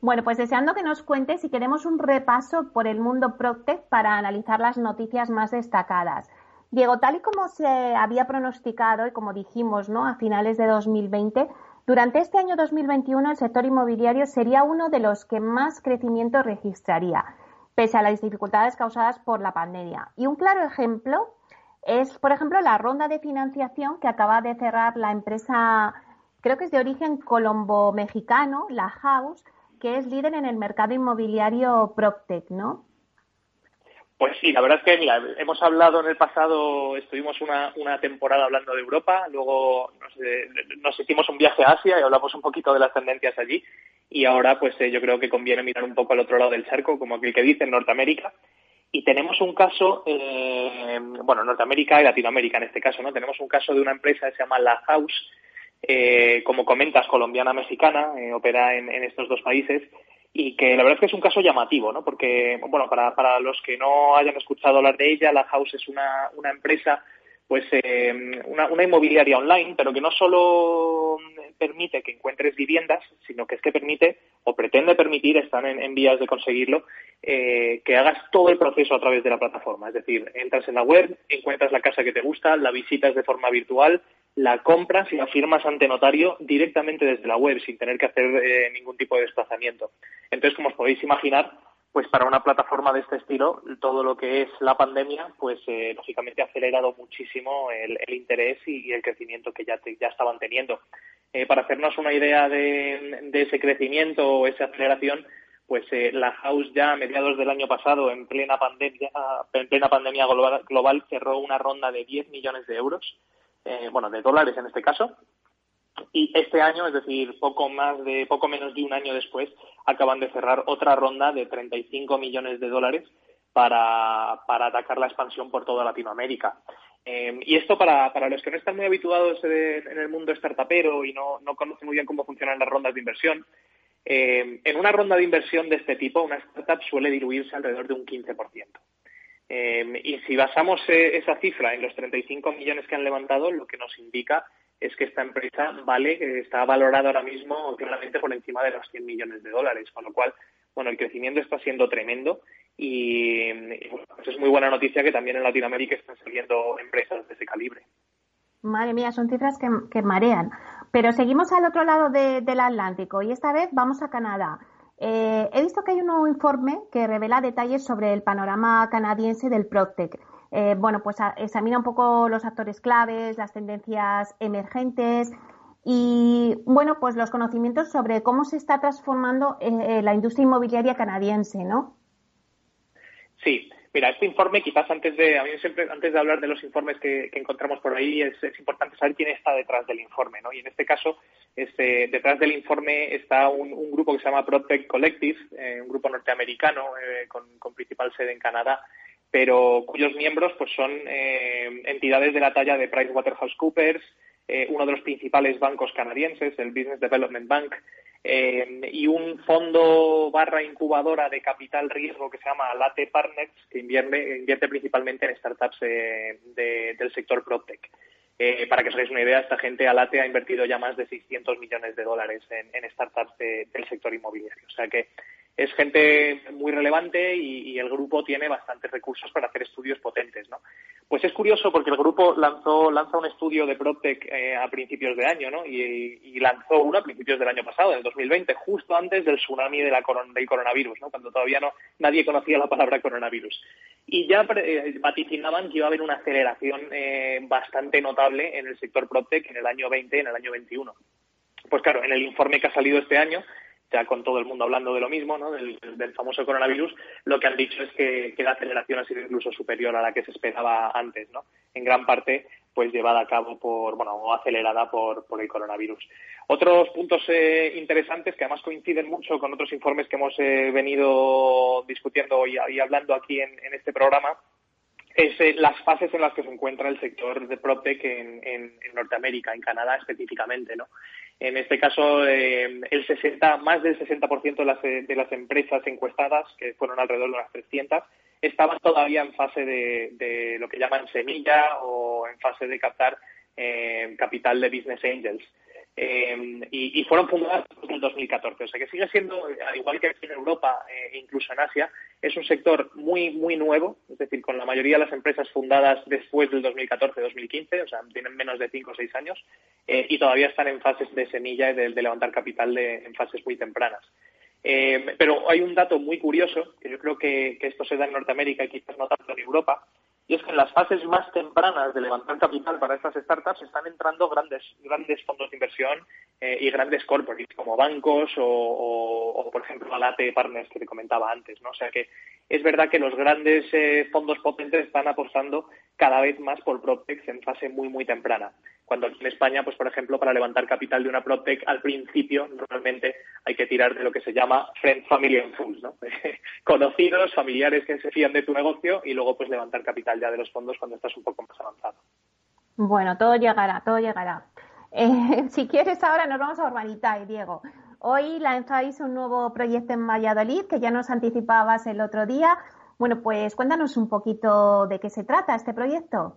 Bueno, pues deseando que nos cuentes si queremos un repaso por el mundo Proctec para analizar las noticias más destacadas. Diego, tal y como se había pronosticado y como dijimos ¿no? a finales de 2020, durante este año 2021 el sector inmobiliario sería uno de los que más crecimiento registraría, pese a las dificultades causadas por la pandemia. Y un claro ejemplo es, por ejemplo, la ronda de financiación que acaba de cerrar la empresa creo que es de origen colombo-mexicano, la House, que es líder en el mercado inmobiliario PropTech, ¿no? Pues sí, la verdad es que mira, hemos hablado en el pasado, estuvimos una, una temporada hablando de Europa, luego nos, hicimos un viaje a Asia y hablamos un poquito de las tendencias allí y ahora pues eh, yo creo que conviene mirar un poco al otro lado del charco, como aquel que dice, en Norteamérica. Y tenemos un caso, eh, bueno, Norteamérica y Latinoamérica en este caso, ¿no? Tenemos un caso de una empresa que se llama La House, eh, como comentas, colombiana-mexicana, eh, opera en, estos dos países y que la verdad es que es un caso llamativo, ¿no? Porque, bueno, para, para los que no hayan escuchado hablar de ella, la House es una, una empresa pues eh, una, una, inmobiliaria online, pero que no solo permite que encuentres viviendas, sino que es que permite o pretende permitir, están en, vías de conseguirlo, eh, que hagas todo el proceso a través de la plataforma. Es decir, entras en la web, encuentras la casa que te gusta, la visitas de forma virtual, la compras y la firmas ante notario directamente desde la web, sin tener que hacer eh, ningún tipo de desplazamiento. Entonces, como os podéis imaginar, pues para una plataforma de este estilo, todo lo que es la pandemia, pues eh, lógicamente ha acelerado muchísimo el, interés y, el crecimiento que ya, ya estaban teniendo. Eh, para hacernos una idea de, ese crecimiento o esa aceleración, pues eh, la House ya a mediados del año pasado, en plena pandemia, en plena pandemia global, cerró una ronda de 10 millones de euros, eh, bueno, de dólares en este caso, y este año, es decir, poco más de poco menos de un año después, acaban de cerrar otra ronda de 35 millones de dólares para, para atacar la expansión por toda Latinoamérica. Eh, y esto para, para los que no están muy habituados en el mundo startupero y no, no conocen muy bien cómo funcionan las rondas de inversión, eh, en una ronda de inversión de este tipo, una startup suele diluirse alrededor de un 15%. Eh, y si basamos eh, esa cifra en los 35 millones que han levantado, lo que nos indica es que esta empresa vale, está valorada ahora mismo claramente por encima de los 100 millones de dólares, con lo cual, bueno, el crecimiento está siendo tremendo y, pues es muy buena noticia que también en Latinoamérica están saliendo empresas de ese calibre. Madre mía, son cifras que, marean. Pero seguimos al otro lado del Atlántico y esta vez vamos a Canadá. Eh, he visto que hay un nuevo informe que revela detalles sobre el panorama canadiense del PropTech. Eh, bueno, pues examina un poco los actores claves, las tendencias emergentes y, bueno, pues los conocimientos sobre cómo se está transformando eh, la industria inmobiliaria canadiense, ¿no? Sí, Mira, este informe, quizás antes de, a mí siempre, antes de hablar de los informes que, encontramos por ahí, es, importante saber quién está detrás del informe, ¿no? Y en este caso, este, detrás del informe está un, grupo que se llama Protect Collective, eh, un grupo norteamericano eh, con, principal sede en Canadá, pero cuyos miembros pues son eh, entidades de la talla de PricewaterhouseCoopers, uno de los principales bancos canadienses, el Business Development Bank, eh, y un fondo barra incubadora de capital riesgo que se llama Late Partners, que invierte, invierte principalmente en startups eh, del sector PropTech. Eh, para que os hagáis una idea, esta gente, Alate, ha invertido ya más de 600 millones de dólares en, startups del sector inmobiliario. O sea que es gente muy relevante y, el grupo tiene bastantes recursos para hacer estudios potentes, ¿no? Pues es curioso porque el grupo lanzó lanza un estudio de PropTech eh, a principios de año, ¿no? Y, lanzó uno a principios del año pasado, del 2020, justo antes del tsunami de la del coronavirus, ¿no? Cuando todavía no nadie conocía la palabra coronavirus. Y ya eh, vaticinaban que iba a haber una aceleración eh, bastante notable en el sector PropTech en el año 20 en el año 21. Pues claro, en el informe que ha salido este año ya con todo el mundo hablando de lo mismo, ¿no? del, famoso coronavirus, lo que han dicho es que, la aceleración ha sido incluso superior a la que se esperaba antes, ¿no? En gran parte, pues llevada a cabo por, bueno, o acelerada por, por el coronavirus. Otros puntos eh, interesantes que además coinciden mucho con otros informes que hemos eh, venido discutiendo y, hablando aquí en, este programa es eh, las fases en las que se encuentra el sector de PropTech en, en, Norteamérica, en Canadá específicamente, ¿no? En este caso, eh, el 60, más del 60% de las, de las empresas encuestadas, que fueron alrededor de unas 300, estaban todavía en fase de, lo que llaman semilla o en fase de captar eh, capital de business angels. Eh, y, fueron fundadas en el 2014. O sea que sigue siendo, al igual que en Europa e incluso en Asia, es un sector muy, muy nuevo, es decir, con la mayoría de las empresas fundadas después del 2014-2015, o sea, tienen menos de 5 o 6 años, eh, y todavía están en fases de semilla y de, levantar capital en fases muy tempranas. pero hay un dato muy curioso, que yo creo que esto se da en Norteamérica y quizás no tanto en Europa, y es que en las fases más tempranas de levantar capital para estas startups están entrando grandes, grandes fondos de inversión eh, y grandes corporates como bancos o, por ejemplo, Alate Partners que te comentaba antes. ¿no? O sea que es verdad que los grandes eh, fondos potentes están apostando cada vez más por PropTechs en fase muy, muy temprana. Cuando en España, pues por ejemplo, para levantar capital de una PropTech, al principio normalmente hay que tirar de lo que se llama Friends, Family and Fools, ¿no? Conocidos, familiares que se fían de tu negocio y luego pues levantar capital ya de los fondos cuando estás un poco más avanzado. Bueno, todo llegará, todo llegará. Eh, si quieres ahora nos vamos a Urbanita, Diego. Hoy lanzáis un nuevo proyecto en Valladolid que ya nos anticipabas el otro día. Bueno, pues cuéntanos un poquito de qué se trata este proyecto.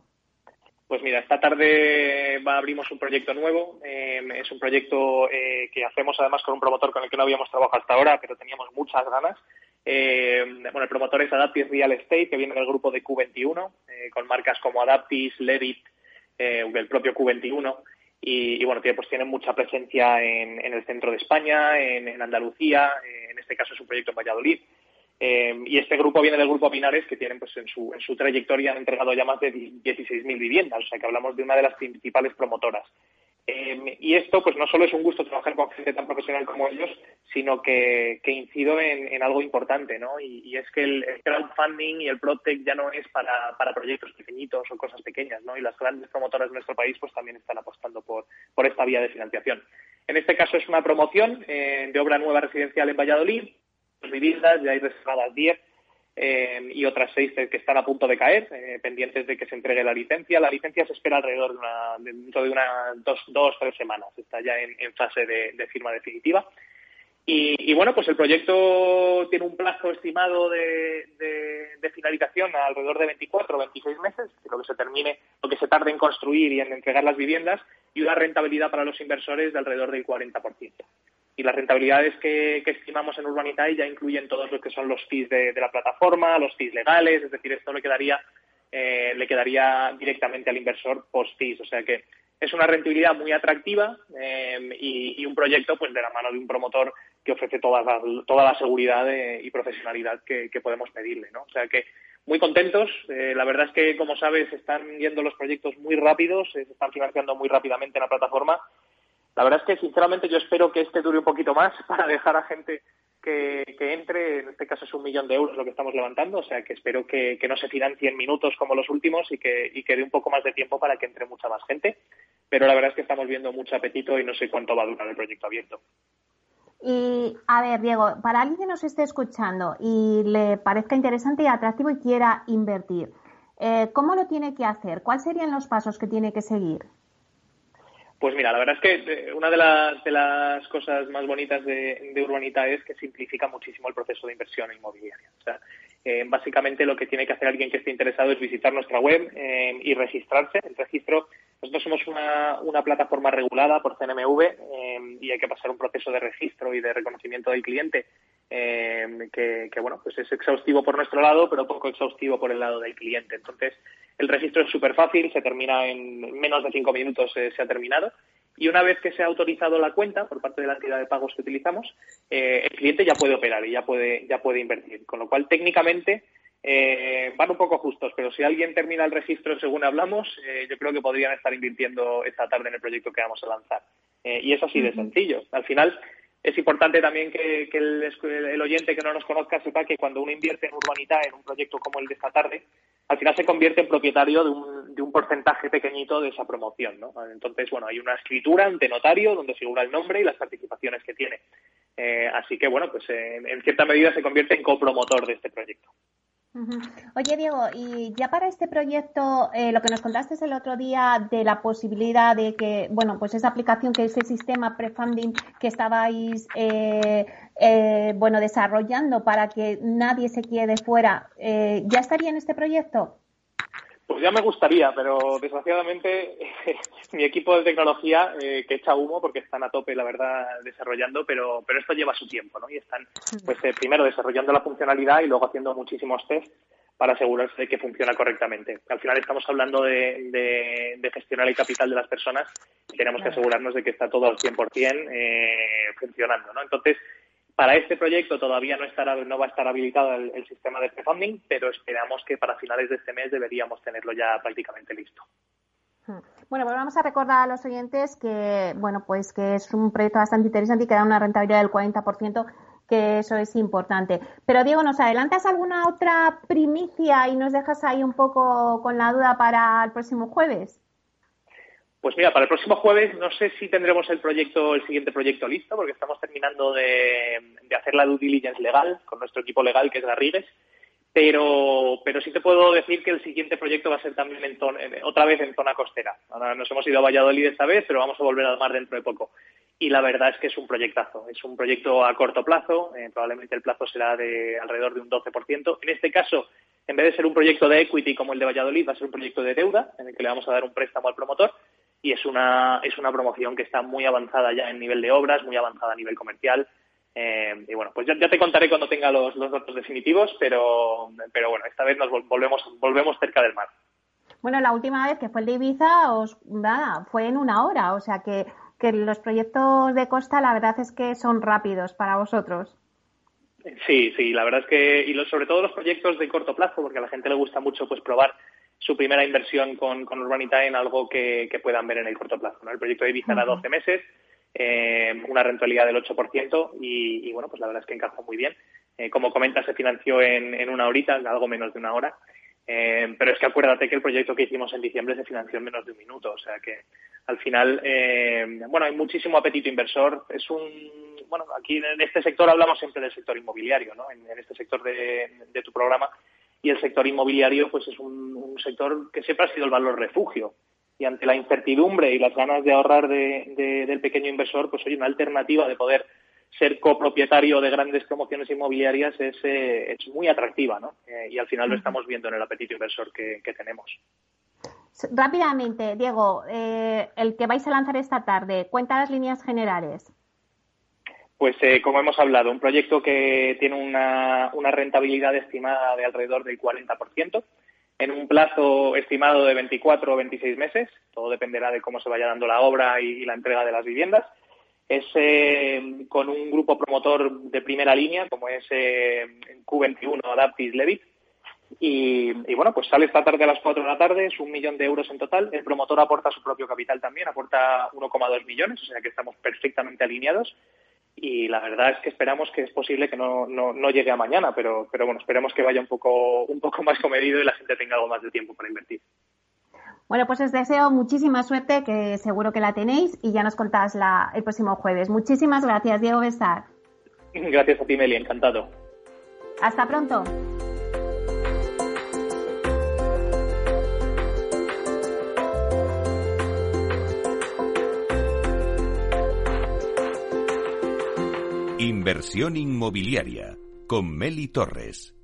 Pues mira, esta tarde abrimos un proyecto nuevo. Em, es un proyecto eh, que hacemos además con un promotor con el que no habíamos trabajado hasta ahora, pero teníamos muchas ganas. Em, bueno, el promotor es Adaptis Real Estate, que viene del grupo de Q21, eh, con marcas como Adaptis, Lerit, eh, el propio Q21. Y, bueno, pues tienen mucha presencia en, el centro de España, en, en Andalucía, en este caso es un proyecto en Valladolid. Eh, y este grupo viene del grupo Pinares, que tienen pues en su, en su trayectoria han entregado ya más de 16.000 viviendas, o sea que hablamos de una de las principales promotoras. Eh, y esto, pues no solo es un gusto trabajar con gente tan profesional como ellos, sino que, incido en, algo importante, ¿no? Y, es que el, crowdfunding y el PropTech ya no es para, proyectos pequeñitos o cosas pequeñas, ¿no? Y las grandes promotoras de nuestro país, pues también están apostando por, por esta vía de financiación. En este caso es una promoción eh, de obra nueva residencial en Valladolid, viviendas, ya hay reservadas 10 eh, y otras seis que están a punto de caer, eh, pendientes de que se entregue la licencia. La licencia se espera alrededor de una, dentro de unas dos, dos, tres semanas. Está ya en, fase de, firma definitiva. Y, bueno, pues el proyecto tiene un plazo estimado de, finalización alrededor de 24 o 26 meses, lo que se termine, lo que se tarde en construir y en entregar las viviendas, y una rentabilidad para los inversores de alrededor del 40% y las rentabilidades que, estimamos en Urbanitae ya incluyen todos los que son los fees de, la plataforma, los fees legales, es decir, esto le quedaría, eh, le quedaría directamente al inversor post fees, o sea que es una rentabilidad muy atractiva eh, y, un proyecto pues de la mano de un promotor que ofrece toda la, toda la seguridad eh, y profesionalidad que, podemos pedirle, ¿no? O sea que muy contentos. la verdad es que, como sabes, están yendo los proyectos muy rápidos, se están financiando muy rápidamente en la plataforma la verdad es que, sinceramente, yo espero que este dure un poquito más para dejar a gente que, entre, en este caso es un millón de euros lo que estamos levantando, o sea que espero que, no se financie en minutos como los últimos y que, y dé un poco más de tiempo para que entre mucha más gente. Pero la verdad es que estamos viendo mucho apetito y no sé cuánto va a durar el proyecto abierto. Y a ver, Diego, para alguien que nos esté escuchando y le parezca interesante y atractivo y quiera invertir, eh, ¿cómo lo tiene que hacer? ¿Cuáles serían los pasos que tiene que seguir? Pues mira, la verdad es que eh, una de las, de las cosas más bonitas de, Urbanita es que simplifica muchísimo el proceso de inversión inmobiliaria. O sea, eh, básicamente lo que tiene que hacer alguien que esté interesado es visitar nuestra web eh, y registrarse. El registro, nosotros somos una, una plataforma regulada por CNMV y hay que pasar un proceso de registro y de reconocimiento del cliente que, que, bueno, pues es exhaustivo por nuestro lado, pero poco exhaustivo por el lado del cliente. Entonces, el registro es súper fácil, se termina en menos de cinco minutos, eh, se ha terminado. Y una vez que se ha autorizado la cuenta por parte de la entidad de pagos que utilizamos, eh, el cliente ya puede operar y ya puede, ya puede invertir. Con lo cual, técnicamente, eh, van un poco justos, pero si alguien termina el registro según hablamos, yo creo que podrían estar invirtiendo esta tarde en el proyecto que vamos a lanzar. y es así de sencillo. Al final, es importante también que, el, oyente que no nos conozca sepa que cuando uno invierte en Urbanita, en un proyecto como el de esta tarde, al final se convierte en propietario de un, de un porcentaje pequeñito de esa promoción. ¿no? Entonces, bueno, hay una escritura ante notario donde figura el nombre y las participaciones que tiene. Eh, así que, bueno, pues en cierta medida se convierte en copromotor de este proyecto. Oye, Diego, y ya para este proyecto, eh, lo que nos contaste el otro día de la posibilidad de que, bueno, pues esa aplicación, que ese sistema prefunding que estabais, eh, eh, bueno, desarrollando para que nadie se quede fuera, ¿ya estaría en este proyecto? Pues ya me gustaría, pero desgraciadamente mi equipo de tecnología que echa humo porque están a tope, la verdad, desarrollando, pero, pero esto lleva su tiempo, ¿no? Y están, pues primero desarrollando la funcionalidad y luego haciendo muchísimos tests para asegurarse de que funciona correctamente. Al final estamos hablando de, gestionar el capital de las personas y tenemos que asegurarnos de que está todo al 100% eh, funcionando, ¿no? Entonces, para este proyecto todavía no, estará, no va a estar habilitado el, sistema de pre-funding, pero esperamos que para finales de este mes deberíamos tenerlo ya prácticamente listo. Hmm. Bueno, pues vamos a recordar a los oyentes que, bueno, pues que es un proyecto bastante interesante y que da una rentabilidad del 40%, que eso es importante. Pero Diego, ¿nos adelantas alguna otra primicia y nos dejas ahí un poco con la duda para el próximo jueves? Pues mira, para el próximo jueves no sé si tendremos el proyecto, el siguiente proyecto listo, porque estamos terminando de, hacer la due diligence legal con nuestro equipo legal, que es Garrigues, pero, pero sí te puedo decir que el siguiente proyecto va a ser también en otra vez en zona costera. Ahora nos hemos ido a Valladolid esta vez, pero vamos a volver al mar dentro de poco. Y la verdad es que es un proyectazo, es un proyecto a corto plazo, eh, probablemente el plazo será de alrededor de un 12%. En este caso, en vez de ser un proyecto de equity como el de Valladolid, va a ser un proyecto de deuda, en el que le vamos a dar un préstamo al promotor y es una, es una promoción que está muy avanzada ya en nivel de obras, muy avanzada a nivel comercial. Eh, y bueno, pues ya, te contaré cuando tenga los, los datos definitivos, pero, pero bueno, esta vez nos volvemos, volvemos cerca del mar. Bueno, la última vez que fue el de Ibiza os, nada, fue en una hora, o sea que, que los proyectos de costa la verdad es que son rápidos para vosotros. Sí, sí, la verdad es que, y sobre todo los proyectos de corto plazo, porque a la gente le gusta mucho pues probar su primera inversión con, con Urbanita en algo que, puedan ver en el corto plazo. ¿no? El proyecto de Ibiza era 12 meses, eh, una rentabilidad del 8% y, y, bueno, pues la verdad es que encajó muy bien. Eh, como comenta, se financió en, en una horita, algo menos de una hora. Eh, pero es que acuérdate que el proyecto que hicimos en diciembre se financió en menos de un minuto, o sea que al final, eh, bueno, hay muchísimo apetito inversor. Es un, bueno, aquí en este sector hablamos siempre del sector inmobiliario, ¿no? En, este sector de, tu programa y el sector inmobiliario, pues es un, sector que siempre ha sido el valor refugio. Y ante la incertidumbre y las ganas de ahorrar del pequeño inversor, pues hay una alternativa de poder ser copropietario de grandes promociones inmobiliarias es, eh, es muy atractiva, ¿no? Eh, y al final lo estamos viendo en el apetito inversor que, tenemos. Rápidamente, Diego, eh, el que vais a lanzar esta tarde, cuenta las líneas generales. Pues como hemos hablado, un proyecto que tiene una, rentabilidad estimada de alrededor del 40%, en un plazo estimado de 24 o 26 meses, todo dependerá de cómo se vaya dando la obra y la entrega de las viviendas, es eh, con un grupo promotor de primera línea, como es eh, Q21 Adaptis Levit. Y, bueno, pues sale esta tarde a las 4 de la tarde, es un millón de euros en total. El promotor aporta su propio capital también, aporta 1,2 millones, o sea que estamos perfectamente alineados. Y la verdad es que esperamos que es posible que no, no, no llegue a mañana, pero, pero bueno, esperemos que vaya un poco, un poco más comedido y la gente tenga algo más de tiempo para invertir. Bueno, pues os deseo muchísima suerte, que seguro que la tenéis, y ya nos contás la, el próximo jueves. Muchísimas gracias, Diego Bestar. Gracias a ti, Meli, encantado. Hasta pronto. Inversión inmobiliaria con Meli Torres.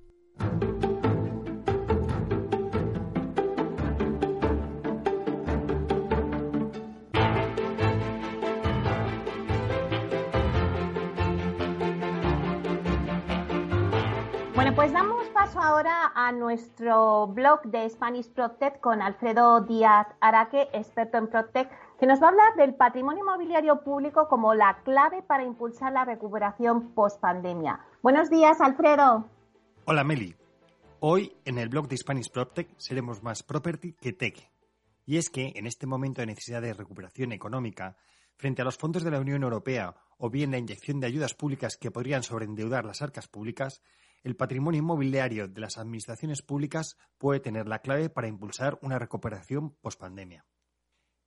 ahora a nuestro blog de Spanish Protect con Alfredo Díaz Araque, experto en Protect, que nos va a hablar del patrimonio inmobiliario público como la clave para impulsar la recuperación post pandemia. Buenos días, Alfredo. Hola, Meli. Hoy en el blog de Spanish Protect seremos más property que tech. Y es que en este momento de necesidad de recuperación económica, frente a los fondos de la Unión Europea o bien la inyección de ayudas públicas que podrían sobreendeudar las arcas públicas, el patrimonio inmobiliario de las administraciones públicas puede tener la clave para impulsar una recuperación pospandemia.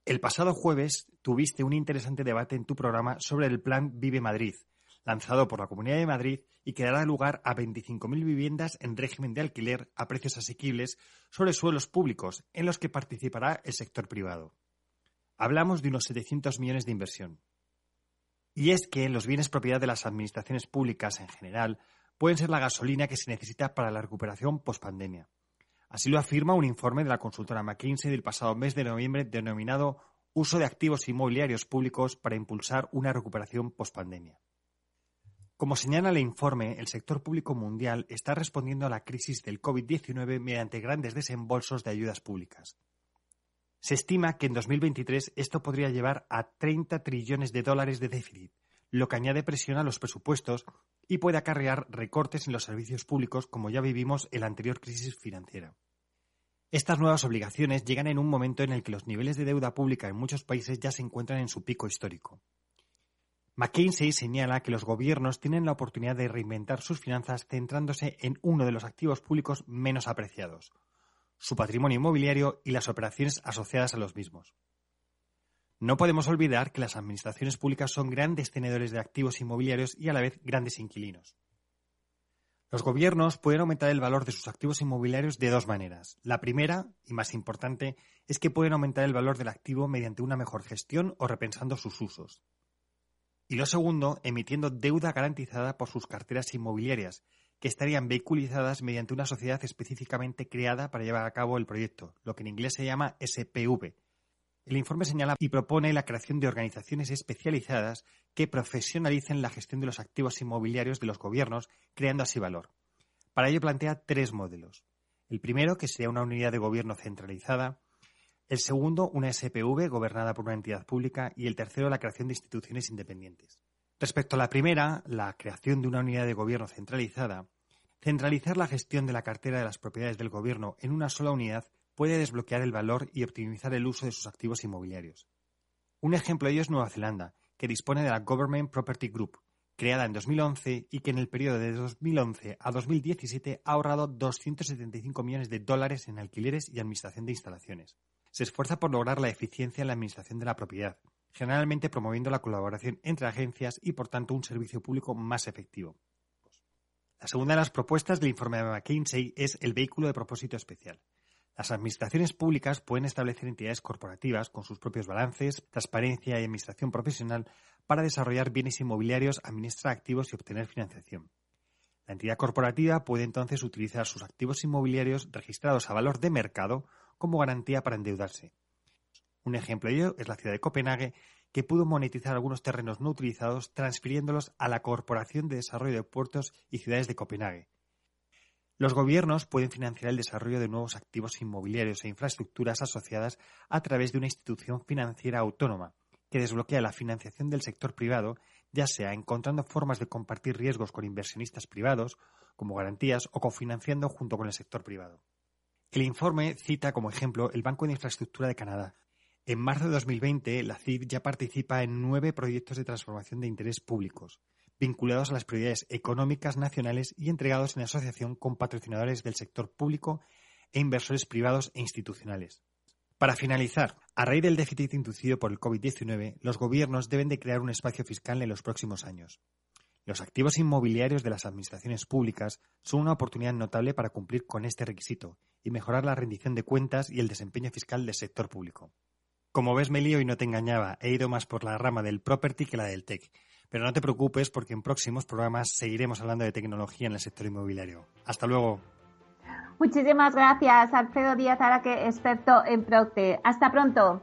El pasado jueves tuviste un interesante debate en tu programa sobre el Plan Vive Madrid, lanzado por la Comunidad de Madrid y que dará lugar a 25.000 viviendas en régimen de alquiler a precios asequibles sobre suelos públicos en los que participará el sector privado. Hablamos de unos 700 millones de inversión. Y es que los bienes propiedad de las administraciones públicas en general pueden ser la gasolina que se necesita para la recuperación pospandemia. Así lo afirma un informe de la consultora McKinsey del pasado mes de noviembre denominado Uso de activos inmobiliarios públicos para impulsar una recuperación pospandemia. Como señala el informe, el sector público mundial está respondiendo a la crisis del COVID-19 mediante grandes desembolsos de ayudas públicas. Se estima que en 2023 esto podría llevar a 30 trillones de dólares de déficit, lo que añade presión a los presupuestos y puede acarrear recortes en los servicios públicos como ya vivimos en la anterior crisis financiera. Estas nuevas obligaciones llegan en un momento en el que los niveles de deuda pública en muchos países ya se encuentran en su pico histórico. McKinsey señala que los gobiernos tienen la oportunidad de reinventar sus finanzas centrándose en uno de los activos públicos menos apreciados, su patrimonio inmobiliario y las operaciones asociadas a los mismos. No podemos olvidar que las administraciones públicas son grandes tenedores de activos inmobiliarios y a la vez grandes inquilinos. Los gobiernos pueden aumentar el valor de sus activos inmobiliarios de dos maneras. La primera, y más importante, es que pueden aumentar el valor del activo mediante una mejor gestión o repensando sus usos. Y lo segundo, emitiendo deuda garantizada por sus carteras inmobiliarias, que estarían vehiculizadas mediante una sociedad específicamente creada para llevar a cabo el proyecto, lo que en inglés se llama SPV, el informe señala y propone la creación de organizaciones especializadas que profesionalicen la gestión de los activos inmobiliarios de los gobiernos, creando así valor. Para ello plantea tres modelos. El primero, que sería una unidad de gobierno centralizada. El segundo, una SPV gobernada por una entidad pública. Y el tercero, la creación de instituciones independientes. Respecto a la primera, la creación de una unidad de gobierno centralizada, centralizar la gestión de la cartera de las propiedades del gobierno en una sola unidad puede desbloquear el valor y optimizar el uso de sus activos inmobiliarios. Un ejemplo de ello es Nueva Zelanda, que dispone de la Government Property Group, creada en 2011 y que en el periodo de 2011 a 2017 ha ahorrado 275 millones de dólares en alquileres y administración de instalaciones. Se esfuerza por lograr la eficiencia en la administración de la propiedad, generalmente promoviendo la colaboración entre agencias y, por tanto, un servicio público más efectivo. La segunda de las propuestas del informe de McKinsey es el vehículo de propósito especial. Las administraciones públicas pueden establecer entidades corporativas con sus propios balances, transparencia y administración profesional para desarrollar bienes inmobiliarios, administrar activos y obtener financiación. La entidad corporativa puede entonces utilizar sus activos inmobiliarios registrados a valor de mercado como garantía para endeudarse. Un ejemplo de ello es la ciudad de Copenhague, que pudo monetizar algunos terrenos no utilizados transfiriéndolos a la Corporación de Desarrollo de Puertos y Ciudades de Copenhague. Los gobiernos pueden financiar el desarrollo de nuevos activos inmobiliarios e infraestructuras asociadas a través de una institución financiera autónoma que desbloquea la financiación del sector privado, ya sea encontrando formas de compartir riesgos con inversionistas privados, como garantías, o cofinanciando junto con el sector privado. El informe cita como ejemplo el Banco de Infraestructura de Canadá, en marzo de 2020, la CID ya participa en nueve proyectos de transformación de interés públicos, vinculados a las prioridades económicas nacionales y entregados en asociación con patrocinadores del sector público e inversores privados e institucionales. Para finalizar, a raíz del déficit inducido por el COVID-19, los gobiernos deben de crear un espacio fiscal en los próximos años. Los activos inmobiliarios de las administraciones públicas son una oportunidad notable para cumplir con este requisito y mejorar la rendición de cuentas y el desempeño fiscal del sector público. Como ves, me lío y no te engañaba. He ido más por la rama del property que la del tech. Pero no te preocupes porque en próximos programas seguiremos hablando de tecnología en el sector inmobiliario. Hasta luego. Muchísimas gracias, Alfredo Díaz Araque, experto en Procte. Hasta pronto.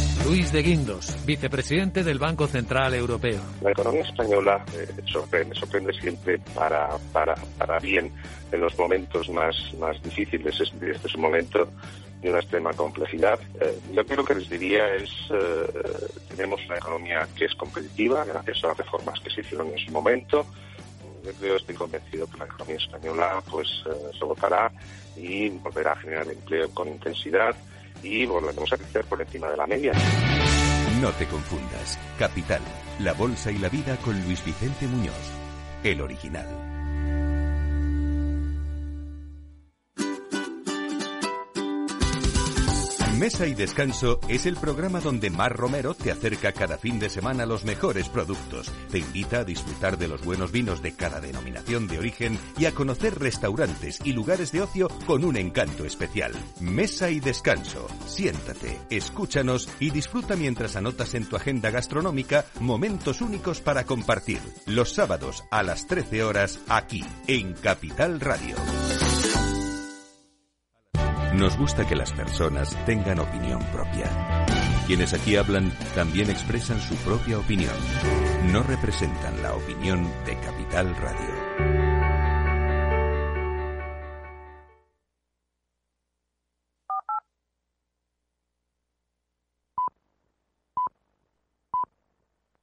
Luis de Guindos, vicepresidente del Banco Central Europeo. La economía española eh, sorprende, sorprende siempre para, para, para bien en los momentos más, más difíciles. Este, es un momento de una extrema complejidad. Eh, yo creo que les diría es, eh, tenemos una economía que es competitiva gracias a las reformas que se hicieron en su momento. Yo creo, estoy convencido que la economía española pues se votará y volverá a generar empleo con intensidad y volvemos a crecer por encima de la media. No te confundas. Capital, la bolsa y la vida con Luis Vicente Muñoz, el original. Mesa y Descanso es el programa donde Mar Romero te acerca cada fin de semana los mejores productos, te invita a disfrutar de los buenos vinos de cada denominación de origen y a conocer restaurantes y lugares de ocio con un encanto especial. Mesa y Descanso. Siéntate, escúchanos y disfruta mientras anotas en tu agenda gastronómica momentos únicos para compartir. Los sábados a las 13 horas aquí en Capital Radio. Nos gusta que las personas tengan opinión propia. Quienes aquí hablan también expresan su propia opinión. No representan la opinión de Capital Radio.